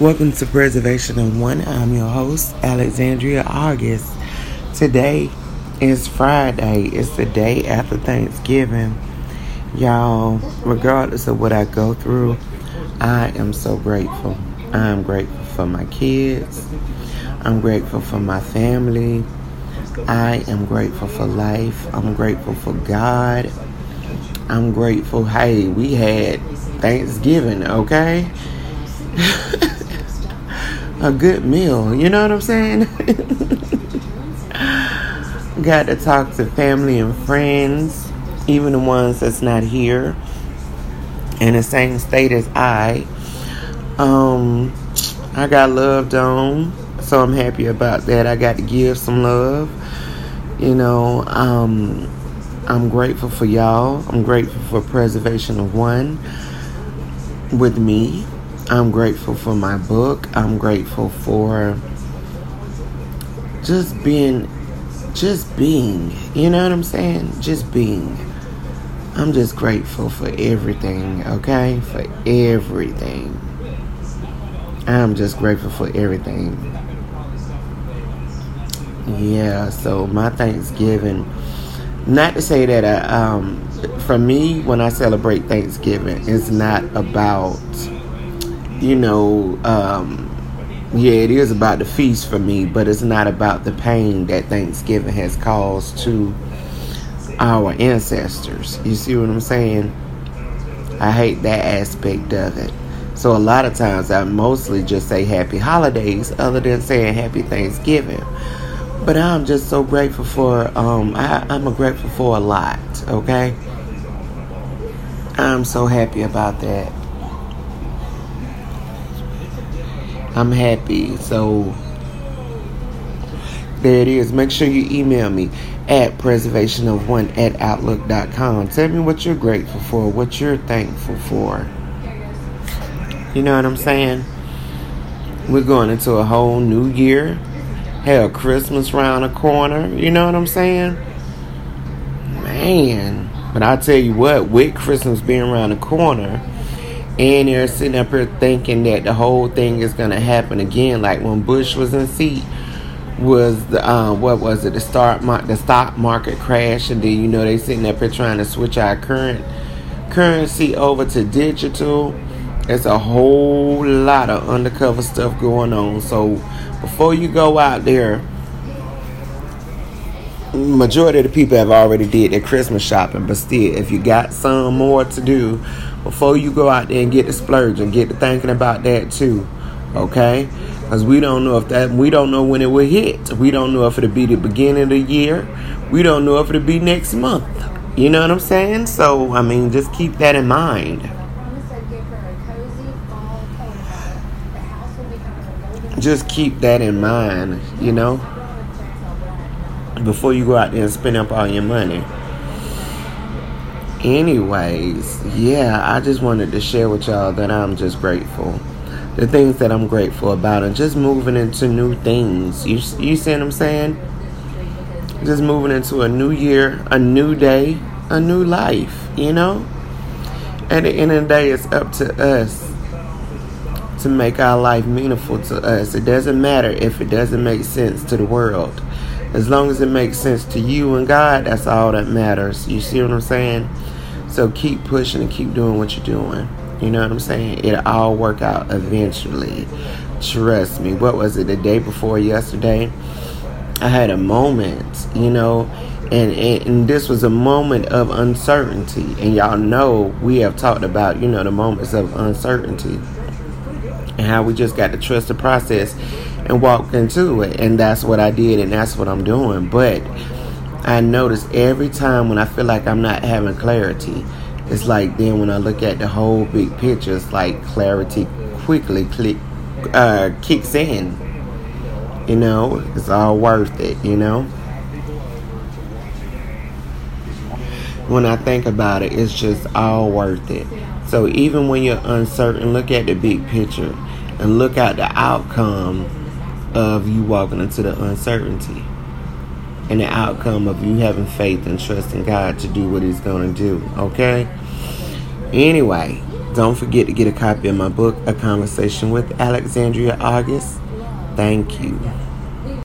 Welcome to Preservation of One. I'm your host, Alexandria August. Today is Friday. It's the day after Thanksgiving. Y'all, regardless of what I go through, I am so grateful. I'm grateful for my kids. I'm grateful for my family. I am grateful for life. I'm grateful for God. I'm grateful. Hey, we had Thanksgiving, okay? a good meal. You know what I'm saying? Got to talk to family and friends, even the ones that's not here in the same state as I. Um, I got loved on, so I'm happy about that. I got to give some love. You know, um, I'm grateful for y'all. I'm grateful for preservation of one with me. I'm grateful for my book. I'm grateful for just being, just being. You know what I'm saying? Just being. I'm just grateful for everything, okay? For everything. I'm just grateful for everything. Yeah, so my Thanksgiving, not to say that I, um, for me, when I celebrate Thanksgiving, it's not about you know, um, yeah, it is about the feast for me, but it's not about the pain that Thanksgiving has caused to our ancestors. You see what I'm saying? I hate that aspect of it. So a lot of times I mostly just say happy holidays other than saying happy Thanksgiving. But I'm just so grateful for um I, I'm grateful for a lot, okay? I'm so happy about that. I'm happy. So there it is. Make sure you email me at preservationof1 at outlook.com. Tell me what you're grateful for, what you're thankful for. You know what I'm saying? We're going into a whole new year. Hell, Christmas round the corner. You know what I'm saying? Man. But I tell you what, with Christmas being around the corner, and they're sitting up here thinking that the whole thing is going to happen again, like when Bush was in seat. Was the um, what was it? The start the stock market crash, and then you know they sitting up here trying to switch our current currency over to digital. It's a whole lot of undercover stuff going on. So before you go out there, majority of the people have already did their Christmas shopping, but still, if you got some more to do, before you go out there and get the splurge and get to thinking about that too. Okay? Because we don't know if that, we don't know when it will hit. We don't know if it'll be the beginning of the year. We don't know if it'll be next month. You know what I'm saying? So, I mean, just keep that in mind. Just keep that in mind, you know, before you go out there and spend up all your money anyways, yeah, I just wanted to share with y'all that I'm just grateful. The things that I'm grateful about and just moving into new things. You, you see what I'm saying? Just moving into a new year, a new day, a new life, you know? At the end of the day, it's up to us to make our life meaningful to us. It doesn't matter if it doesn't make sense to the world. As long as it makes sense to you and God, that's all that matters. You see what I'm saying? So keep pushing and keep doing what you're doing. You know what I'm saying? It'll all work out eventually. Trust me. What was it, the day before yesterday? I had a moment, you know, and, and, and this was a moment of uncertainty. And y'all know we have talked about, you know, the moments of uncertainty and how we just got to trust the process and walk into it. And that's what I did, and that's what I'm doing. But I notice every time when I feel like I'm not having clarity, it's like then when I look at the whole big picture, it's like clarity quickly click uh, kicks in. You know, it's all worth it. You know. When I think about it, it's just all worth it. So even when you're uncertain, look at the big picture and look at the outcome of you walking into the uncertainty and the outcome of you having faith and trusting God to do what He's going to do. Okay? Anyway, Don't forget to get a copy of my book, A Conversation with Alexandria August. Thank you.